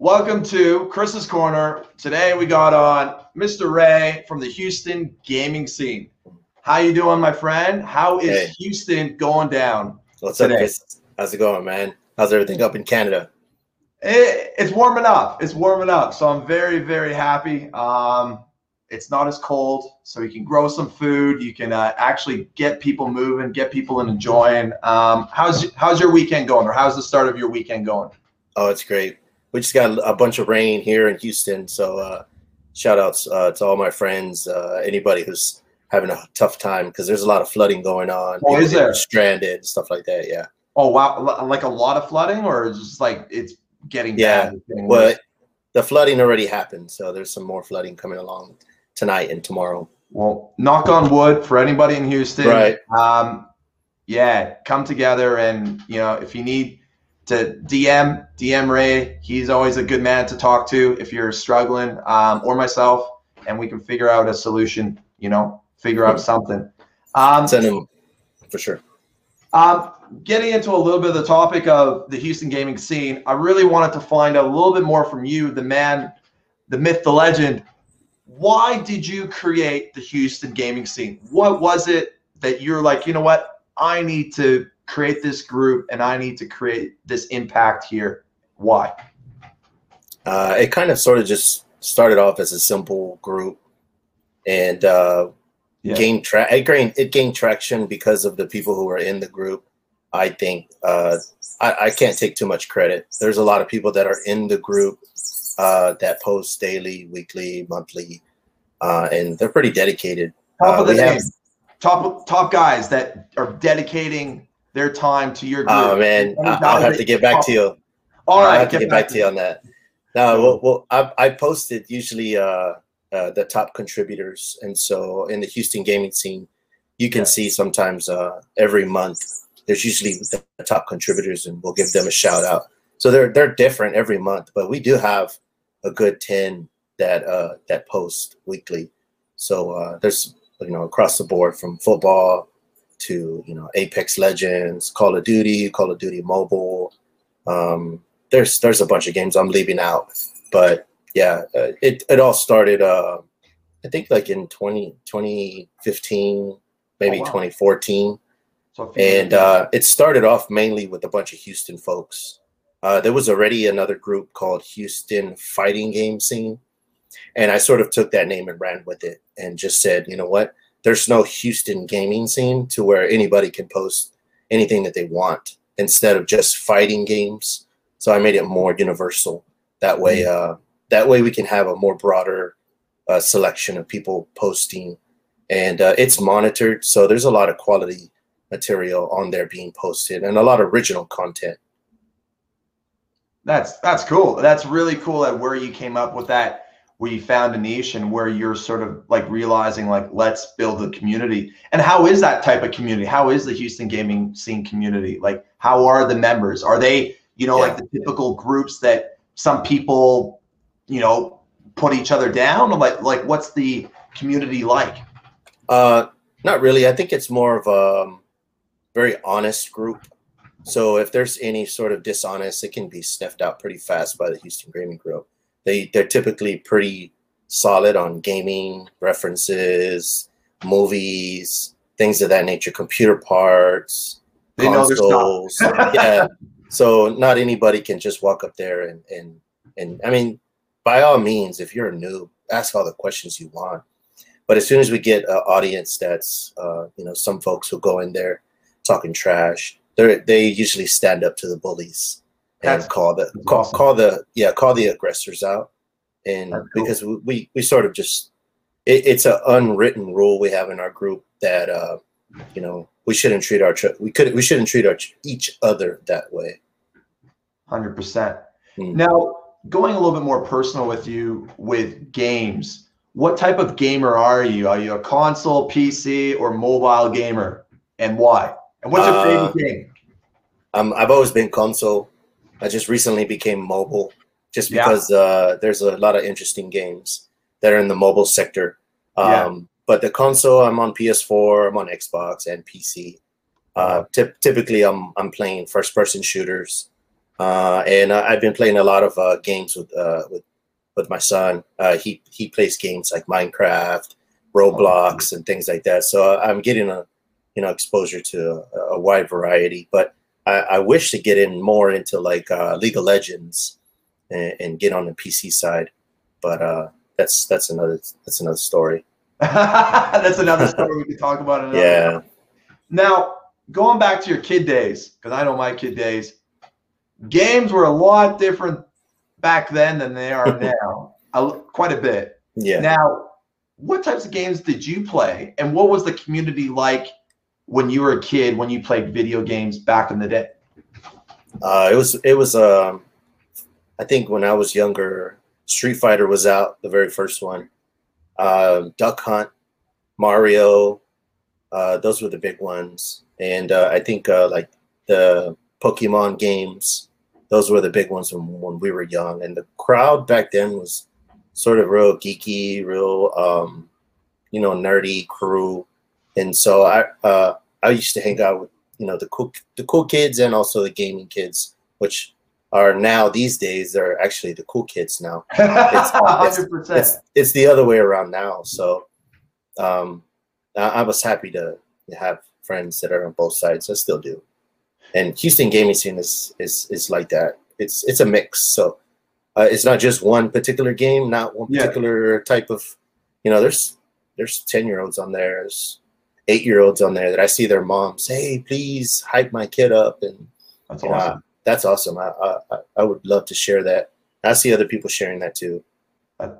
Welcome to Chris's Corner. Today we got on Mr. Ray from the Houston gaming scene. How you doing, my friend? How is Hey. Houston going down? What's today. up, Chris? How's it going, man? How's everything up in Canada? It, it's warming up. It's warming up. So I'm very, very happy. Um, it's not as cold, so you can grow some food. You can uh, actually get people moving, get people and enjoying. Um, how's how's your weekend going, or how's the start of your weekend going? Oh, it's great. We just got a bunch of rain here in Houston, so uh, shout outs uh, to all my friends, uh, anybody who's having a tough time because there's a lot of flooding going on. Oh, is there? Stranded, stuff like that. Yeah. Oh wow, like a lot of flooding, or just like it's getting Yeah, bad, Well, the flooding already happened, so there's some more flooding coming along tonight and tomorrow. Well, knock on wood for anybody in Houston. Right. Um, yeah, come together and you know if you need to DM DM Ray, he's always a good man to talk to if you're struggling, um, or myself, and we can figure out a solution. You know, figure out something. Um, Send them for sure. um, getting into a little bit of the topic of the Houston gaming scene, I really wanted to find out a little bit more from you, the man, the myth, the legend. Why did you create the Houston gaming scene? What was it that you're like, you know what? I need to create this group and I need to create this impact here. Why? Uh, it kind of sort of just started off as a simple group and uh, Yeah. gained tra- it gained it gained traction because of the people who were in the group. I think uh, I, I can't take too much credit. There's a lot of people that are in the group uh, that post daily, weekly, monthly, uh, and they're pretty dedicated. Top Uh, of the have- Top top guys that are dedicating their time to your group. Oh man, I, I'll have to get back to you. All right, I'll have to get back to you on that. No, well, well I, I posted usually uh, uh, the top contributors, and so in the Houston gaming scene, you can Yeah. see sometimes uh, every month there's usually the top contributors, and we'll give them a shout out. So they're they're different every month, but we do have a good ten that uh, that post weekly. So uh, there's you know across the board from football to you know Apex Legends, Call of Duty, Call of Duty Mobile. Um, there's there's a bunch of games I'm leaving out, but yeah, uh, it it all started. Uh, I think like in 20, 2015, maybe Oh, wow. 2014, So and uh, it started off mainly with a bunch of Houston folks. Uh, there was already another group called Houston Fighting Game Scene, and I sort of took that name and ran with it, and just said, you know what? There's no Houston gaming scene to where anybody can post anything that they want instead of just fighting games. So I made it more universal. That way, uh, that way we can have a more broader uh, selection of people posting, and uh, it's monitored. So there's a lot of quality material on there being posted and a lot of original content. That's that's cool. That's really cool at where you came up with that, where you found a niche and where you're sort of like realizing like let's build a community. And how is that type of community? How is the Houston gaming scene community? Like how are the members? Are they, you know, like the typical groups that some people, you know, put each other down? Like like what's the community like? Uh, not really. I think it's more of a um, very honest group. So if there's any sort of dishonest, it can be sniffed out pretty fast by the Houston Gaming Group. They they're typically pretty solid on gaming references, movies, things of that nature, computer parts, They know their stuff. consoles. yeah. So not anybody can just walk up there and and and I mean, by all means, if you're a noob, ask all the questions you want. But as soon as we get an audience that's uh, you know some folks who go in there talking trash, they they usually stand up to the bullies and call the call, call the yeah call the aggressors out. And cool. because we, we we sort of just it, it's an unwritten rule we have in our group that uh, you know we shouldn't treat our we could we shouldn't treat our each other that way. Hundred percent. Hmm. Now, going a little bit more personal with you with games, what type of gamer are you? Are you a console, PC, or mobile gamer, and why? And what's your Uh, favorite game? Um, I've always been console. I just recently became mobile, just Yeah. because uh, there's a lot of interesting games that are in the mobile sector. Um, Yeah. But the console, I'm on PS4, I'm on Xbox and PC. Uh, typ- typically, I'm I'm playing first-person shooters, uh, and uh, I've been playing a lot of uh, games with uh, with with my son. Uh, he he plays games like Minecraft, Roblox, and things like that. So I'm getting a you know exposure to a, a wide variety. But I, I, wish to get in more into like uh, League of Legends and, and, get on the PC side. But uh, that's that's another that's another story. that's another story we could talk about. Another yeah. Time. Now going back to your kid days, because I know my kid days, games were a lot different back then than they are now, a, quite a bit. Yeah. Now, what types of games did you play, and what was the community like when you were a kid when you played video games back in the day? Uh, it was it was um, I think when I was younger, Street Fighter was out, the very first one. Uh, Duck Hunt, Mario, uh, those were the big ones, and uh, I think uh, like the Pokemon games those were the big ones when, when we were young. And the crowd back then was sort of real geeky, real, um, you know, nerdy crew. And so I, uh, I used to hang out with, you know, the cool, the cool kids and also the gaming kids, which are now these days they're actually the cool kids now. It's, it's, it's, it's, the other way around now. So um, I, I was happy to have friends that are on both sides. I still do and Houston gaming scene is is is like that. It's it's a mix. So uh, it's not just one particular game, not one particular yeah. type of. You know, there's there's ten year olds on there, there's eight year olds on there that I see their moms. Hey, please hype my kid up, and that's awesome. Uh, that's awesome. I, I I would love to share that. I see other people sharing that too. Uh,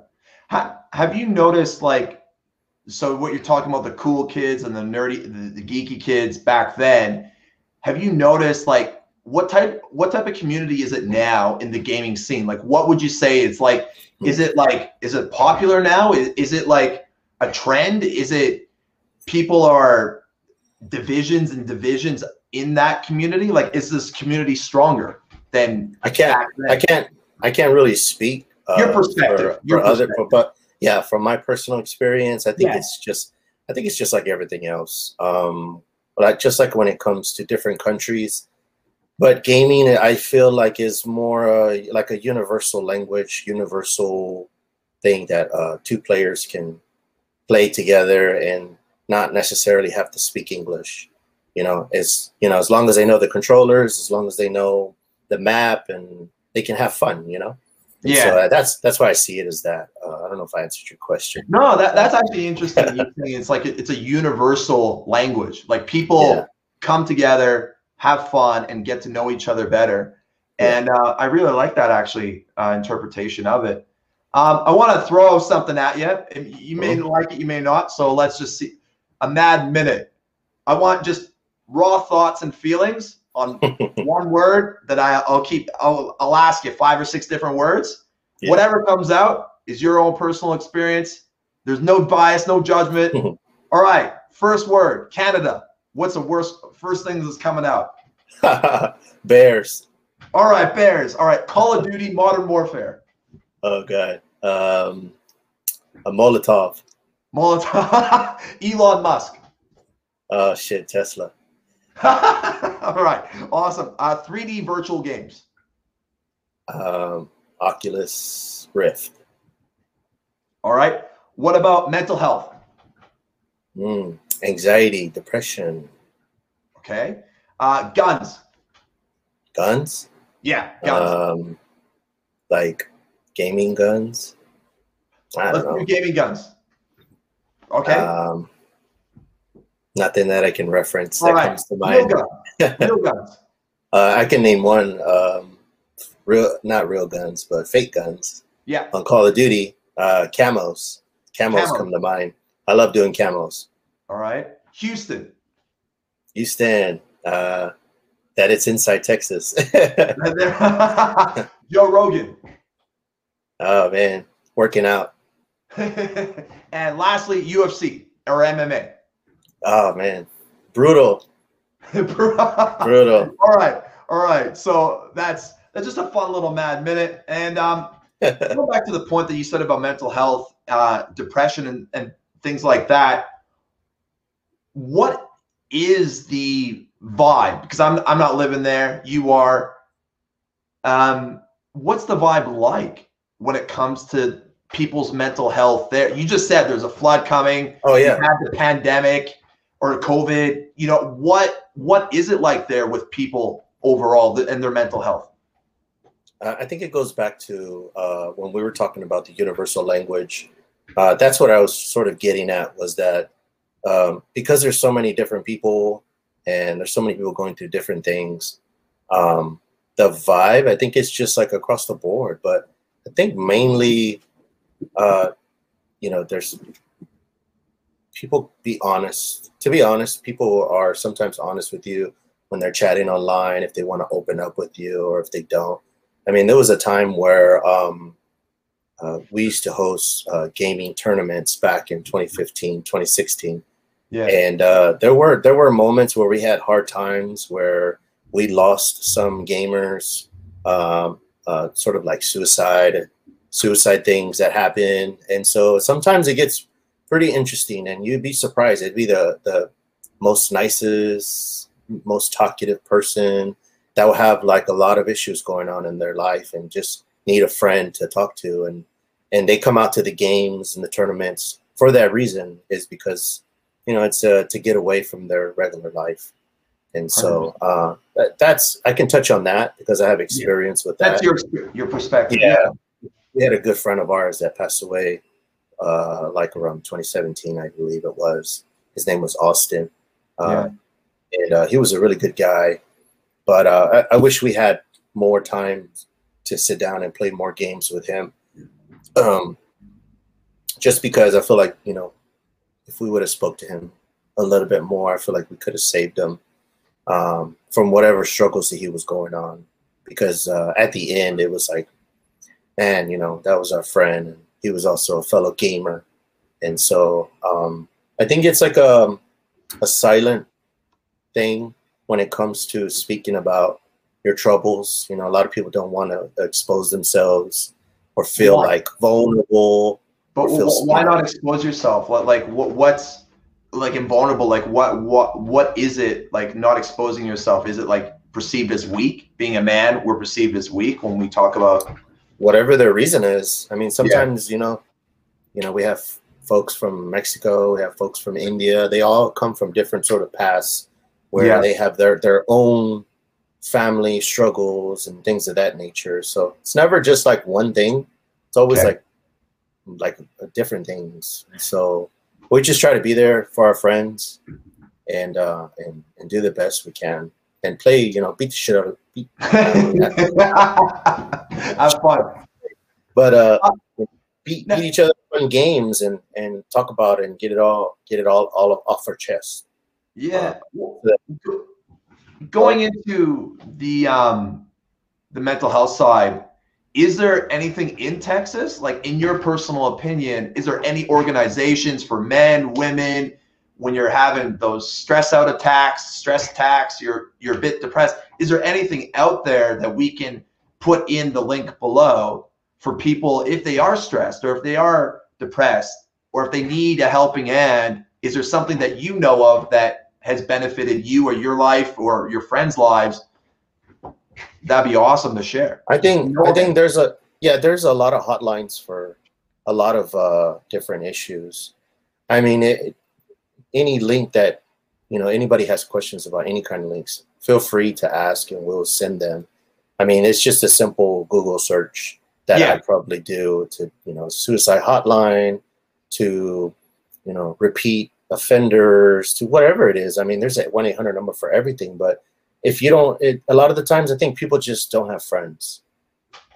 have you noticed like so what you're talking about the cool kids and the nerdy the, the geeky kids back then have you noticed like what type what type of community is it now in the gaming scene? Like what would you say it's like is it like is it popular now? Is, is it like a trend? Is it people are divisions and divisions in that community? Like is this community stronger than I can't I can't I can't really speak uh, your perspective. For, your for perspective. other but yeah, from my personal experience, I think yeah. it's just I think it's just like everything else. Um, like just like when it comes to different countries. But gaming, I feel like is more uh, like a universal language, universal thing that uh, two players can play together and not necessarily have to speak English. You know, as you know, as long as they know the controllers, as long as they know the map, and they can have fun. You know. And yeah, so, uh, that's that's why I see it as that. Uh, I don't know if I answered your question. No, that, that's actually interesting. it's like it's a universal language. Like people yeah. come together, have fun, and get to know each other better. Yeah. And uh, I really like that actually uh, interpretation of it. Um, I want to throw something at you. You may mm-hmm. like it, you may not. So let's just see a mad minute. I want just raw thoughts and feelings on one word that I, will keep. I'll, I'll ask you five or six different words. Yeah. Whatever comes out is your own personal experience. There's no bias, no judgment. All right, first word, Canada. What's the worst first thing that's coming out? Bears. All right, Bears. All right, Call of Duty Modern Warfare. Oh god. Um a Molotov. Molotov. Elon Musk. Oh shit, Tesla. All right, awesome. Uh, 3D virtual games. Um, Oculus Rift. All right. What about mental health? Mm, anxiety, depression. Okay. Uh, guns. Guns? Yeah, guns. Um, like gaming guns. I Let's do gaming guns. Okay. Um, Nothing that I can reference that right. comes to mind. Real, gun. real guns. uh, I can name one. Um, real, not real guns, but fake guns. Yeah. On Call of Duty, uh, camos. Camos Camo. come to mind. I love doing camos. All right. Houston. Houston. Uh, that it's inside Texas. Joe Rogan. Oh man, working out. and lastly, UFC or MMA. Oh man, brutal. brutal. All right, all right. So that's that's just a fun little mad minute. And um, go back to the point that you said about mental health, uh, depression, and, and things like that. What is the vibe? Because I'm I'm not living there. You are. Um, what's the vibe like when it comes to people's mental health there? You just said there's a flood coming. Oh yeah. You had the pandemic or COVID. You know, what what is it like there with people overall and their mental health? Uh, I think it goes back to uh, when we were talking about the universal language. Uh, that's what I was sort of getting at was that um, because there's so many different people and there's so many people going through different things, um, the vibe I think it's just like across the board. But I think mainly, uh, you know, there's people be honest. To be honest, people are sometimes honest with you when they're chatting online if they want to open up with you or if they don't I mean, there was a time where um, uh, we used to host uh, gaming tournaments back in 2015, 2016. Yeah. And uh, there were there were moments where we had hard times where we lost some gamers, um, uh, sort of like suicide, suicide things that happen. And so sometimes it gets pretty interesting, and you'd be surprised. It'd be the the most nicest, most talkative person that will have like a lot of issues going on in their life and just need a friend to talk to and and they come out to the games and the tournaments for that reason is because you know it's uh, to get away from their regular life and so uh, that, that's i can touch on that because i have experience with that that's your your perspective yeah. We had a good friend of ours that passed away uh, like around 2017 i believe it was his name was austin uh, yeah. and uh, he was a really good guy but uh, I, I, wish we had more time to sit down and play more games with him. Um, just because I feel like you know, if we would have spoke to him a little bit more, I feel like we could have saved him um, from whatever struggles that he was going on. Because uh, at the end, it was like, man, you know, that was our friend, and he was also a fellow gamer, and so um, I think it's like a a silent thing when it comes to speaking about your troubles. You know, a lot of people don't want to expose themselves or feel why? like vulnerable. But why not expose yourself? What like what what's like invulnerable? Like what what what is it like not exposing yourself? Is it like perceived as weak? Being a man, we're perceived as weak when we talk about whatever their reason is. I mean, sometimes yeah. you know, you know, we have folks from Mexico, we have folks from India. They all come from different sort of paths where they have their their own family struggles and things of that nature. So it's never just like one thing. It's always okay. like like different things. So we just try to be there for our friends and uh and, and do the best we can and play, you know, beat the shit out of beat have fun. But uh, uh beat, beat each other in games and and talk about it and get it all get it all all off our chest. Yeah. Going into the um, the mental health side, is there anything in Texas, like in your personal opinion, is there any organizations for men, women, when you're having those stress out attacks, stress attacks, you're you're a bit depressed. Is there anything out there that we can put in the link below for people if they are stressed or if they are depressed or if they need a helping hand? Is there something that you know of that has benefited you or your life or your friends' lives, that'd be awesome to share. I think I think there's a yeah, there's a lot of hotlines for a lot of uh, different issues. I mean, it, any link that you know anybody has questions about any kind of links, feel free to ask and we'll send them. I mean, it's just a simple Google search that yeah. I probably do to you know suicide hotline to you know repeat offenders to whatever it is. I mean, there's a 1 800 number for everything. But if you don't, it, a lot of the times I think people just don't have friends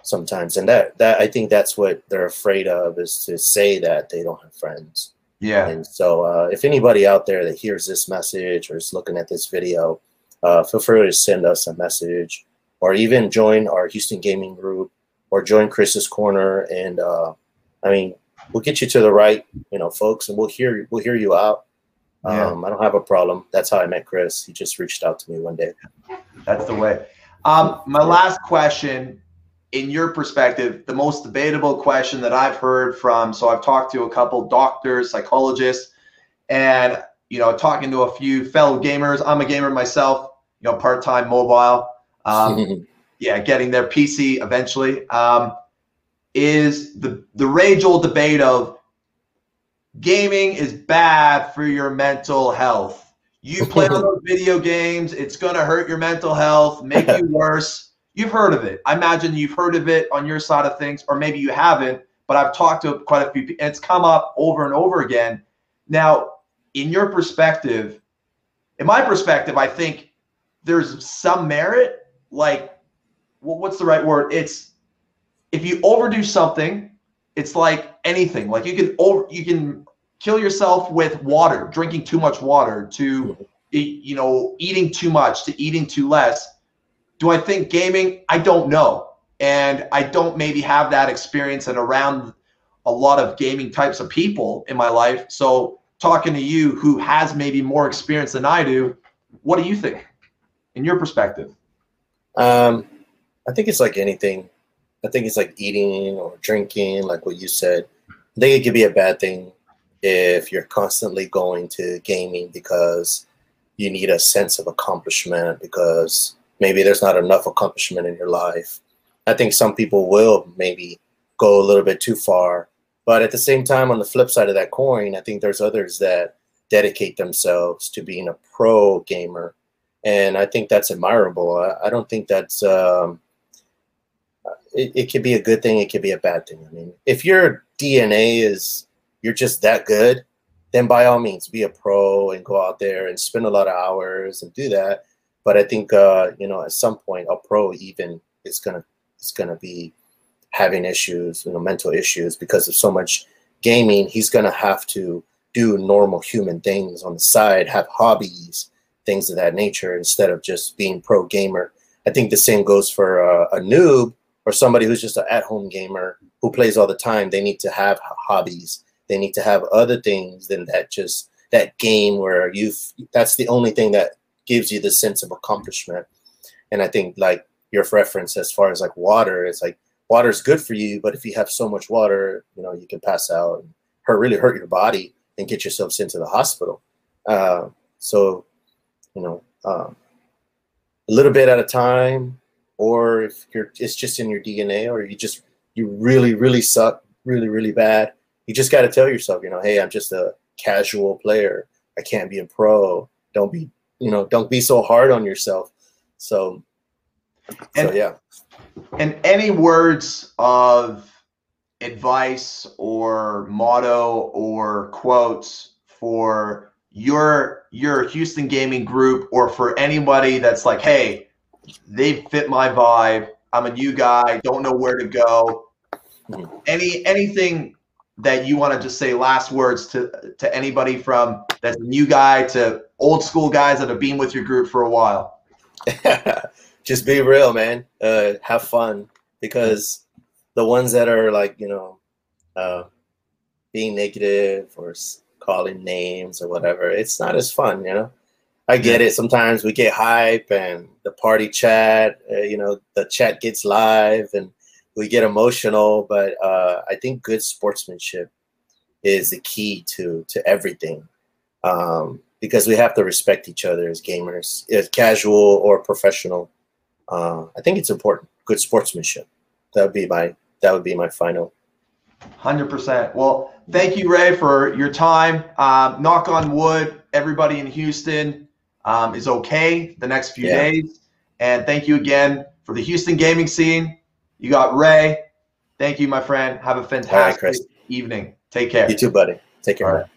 sometimes. And that, that I think that's what they're afraid of is to say that they don't have friends. Yeah. And so uh, if anybody out there that hears this message or is looking at this video, uh, feel free to send us a message or even join our Houston Gaming group or join Chris's Corner. And uh, I mean, we'll get you to the right, you know, folks, and we'll hear we'll hear you out. Yeah. Um, I don't have a problem. That's how I met Chris. He just reached out to me one day. That's the way. Um, my last question, in your perspective, the most debatable question that I've heard from. So I've talked to a couple doctors, psychologists, and you know, talking to a few fellow gamers. I'm a gamer myself. You know, part-time mobile. Um, yeah, getting their PC eventually. Um, is the the rage old debate of gaming is bad for your mental health. You play those video games, it's gonna hurt your mental health, make you worse. You've heard of it. I imagine you've heard of it on your side of things, or maybe you haven't. But I've talked to quite a few people. And it's come up over and over again. Now, in your perspective, in my perspective, I think there's some merit. Like, what's the right word? It's if you overdo something, it's like anything. Like you can over you can kill yourself with water, drinking too much water, to you know, eating too much, to eating too less. Do I think gaming? I don't know. And I don't maybe have that experience and around a lot of gaming types of people in my life. So talking to you who has maybe more experience than I do, what do you think in your perspective? Um, I think it's like anything. I think it's like eating or drinking, like what you said. I think it could be a bad thing if you're constantly going to gaming because you need a sense of accomplishment because maybe there's not enough accomplishment in your life. I think some people will maybe go a little bit too far but at the same time, on the flip side of that coin, I think there's others that dedicate themselves to being a pro gamer. And I think that's admirable. I, I don't think that's, um, it, it could be a good thing, it could be a bad thing. I mean, if your DNA is, you're just that good, then by all means be a pro and go out there and spend a lot of hours and do that. But I think, uh, you know, at some point, a pro even is to, is to be having issues, you know, mental issues because of so much gaming, he's to have to do normal human things on the side, have hobbies, things of that nature, instead of just being pro gamer. I think the same goes for a, a noob or somebody who's just an at-home gamer who plays all the time. They need to have hobbies. They need to have other things than that just that game where you've that's the only thing that gives you the sense of accomplishment. And I think like your reference as far as like water, it's like water is good for you, but if you have so much water, you know, you can pass out and hurt, really hurt your body and get yourself sent to the hospital. Uh, so, you know, um, a little bit at a time, or if you're, it's just in your DNA, or you just, you really, really suck, really, really bad. You just got to tell yourself, you know, hey, I'm just a casual player. I can't be a pro. Don't be, you know, don't be so hard on yourself. So, and, so yeah. And any words of advice or motto or quotes for your your Houston gaming group or for anybody that's like, hey, they fit my vibe. I'm a new guy, don't know where to go. Hmm. Any anything that you want to just say last words to to anybody from that's a new guy to old school guys that have been with your group for a while? just be real, man. Uh, have fun because the ones that are like, you know, uh, being negative or calling names or whatever, it's not as fun, you know. I get it. Sometimes we get hype and the party chat, uh, you know, the chat gets live and we get emotional. But uh, I think good sportsmanship is the key to to everything. Um, because we have to respect each other as gamers, as casual or professional uh, I think it's important. Good sportsmanship. That would be my that would be my final. Hundred percent. Well, thank you, Ray, for your time. Um, knock on wood, everybody in Houston um, is okay the next few yeah. days. And thank you again for the Houston gaming scene. You got Ray. Thank you, my friend. Have a fantastic right, evening. Take care. You too, buddy. Take care.